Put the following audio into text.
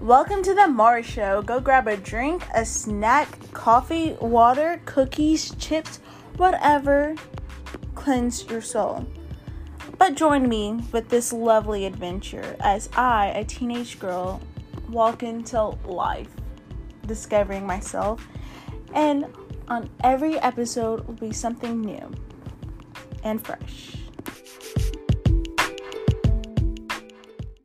Welcome to the Mars Show. Go grab a drink, a snack, coffee, water, cookies, chips, whatever. Cleanse your soul. But join me with this lovely adventure as I, a teenage girl, walk into life, discovering myself. And on every episode will be something new and fresh.